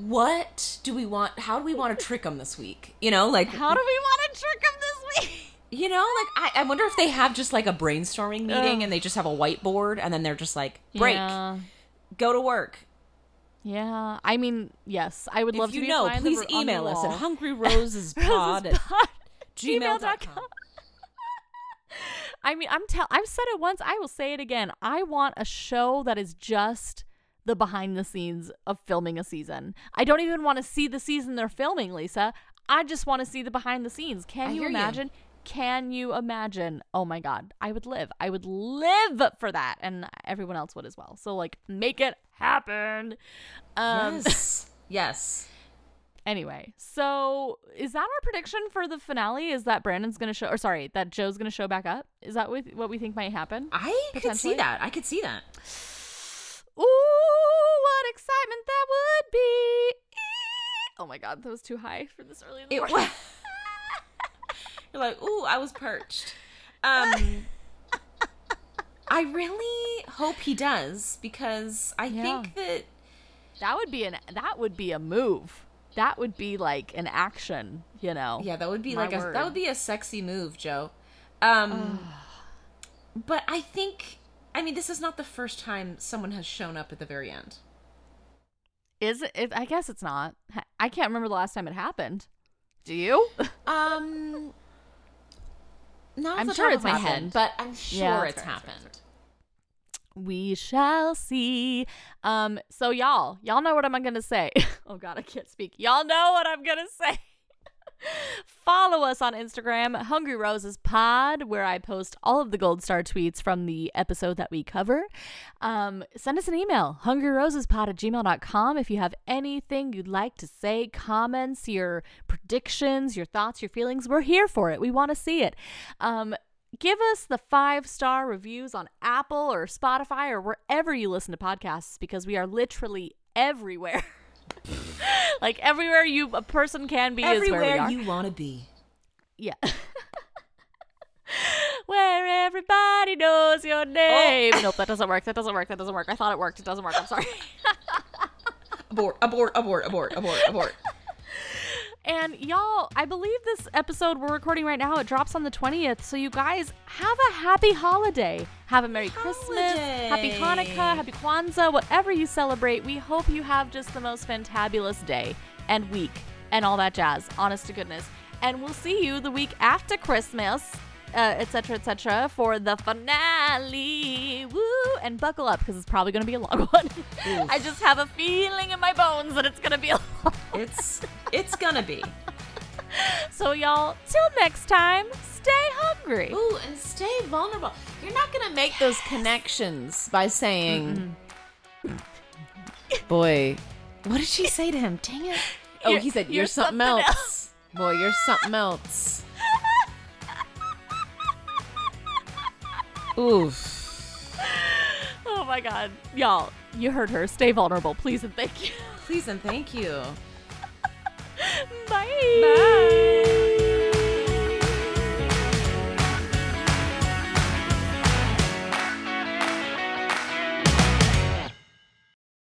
What do we want? How do we want to trick them this week? You know, like, How do we want to trick them this week? [LAUGHS] you know, like, I, I wonder if they have just like a brainstorming meeting Ugh. and they just have a whiteboard and then they're just like, break, Yeah. go to work. Yeah. I mean, yes, I would love if to you know, please email us at hungryrosespod [LAUGHS] at [LAUGHS] gmail.com. I mean, I'm tell I've said it once, I will say it again. I want a show that is just the behind the scenes of filming a season. I don't even want to see the season they're filming, Lisa. I just want to see the behind the scenes. Can I you hear you. imagine? Can you imagine? Oh my god, I would live. I would live for that and everyone else would as well. So like make it happen. Um yes. [LAUGHS] yes. Anyway, so is that our prediction for the finale? Is that Brandon's going to show, or sorry, that Joe's going to show back up? Is that what we think might happen? I could see that. I could see that. Ooh, what excitement that would be! Oh my god, that was too high for this early in the It morning. was. [LAUGHS] You're like, ooh, I was perched. Um, I really hope he does because I Yeah. think that That would be an that would be a move. That would be like an action, you know. yeah, that would be My like a that would be a sexy move, Joe. Um, but I think I mean this is not the first time someone has shown up at the very end. Is it? I guess it's not. I can't remember the last time it happened. Do you? [LAUGHS] Um, not I'm the sure it's my happened. head, but I'm sure Yeah, it's fair, happened. We shall see. Um, so y'all, y'all know what I'm gonna say. [LAUGHS] oh god, I can't speak. Y'all know what I'm gonna say. Follow us on Instagram, Hungry Roses Pod, where I post all of the gold star tweets from the episode that we cover. Um, send us an email, hungryrosespod at gmail.com, if you have anything you'd like to say, comments, your predictions, your thoughts, your feelings. We're here for it. We want to see it. Um, give us the five star reviews on Apple or Spotify or wherever you listen to podcasts because we are literally everywhere. [LAUGHS] like everywhere you a person can be is where Everywhere you want to be. yeah. [LAUGHS] where everybody knows your name. Oh. Nope, that doesn't work. That doesn't work. That doesn't work. I thought it worked. It doesn't work. I'm sorry. [LAUGHS] Abort, abort, abort, abort, abort, abort. And y'all, I believe this episode we're recording right now, it drops on the 20th. So you guys have a happy holiday. Have a Merry Christmas, Happy Hanukkah, Happy Kwanzaa, whatever you celebrate. We hope you have just the most fantabulous day and week and all that jazz, honest to goodness. And we'll see you the week after Christmas, uh, et cetera, et for the finale. Woo! And buckle up because it's probably going to be a long [LAUGHS] one. I just have a feeling in my bones that it's going to be a long It's it's gonna be. [LAUGHS] So, y'all, till next time, stay hungry. Ooh, and stay vulnerable. You're not gonna make those connections by saying, "Boy, what did she say to him? Dang it!" Oh, You're- he said, "You're, you're something, something else. Boy, you're something else." Oof. Oh my god. Y'all, you heard her. Stay vulnerable, please and thank you. Please and thank you. [LAUGHS] Bye. Bye.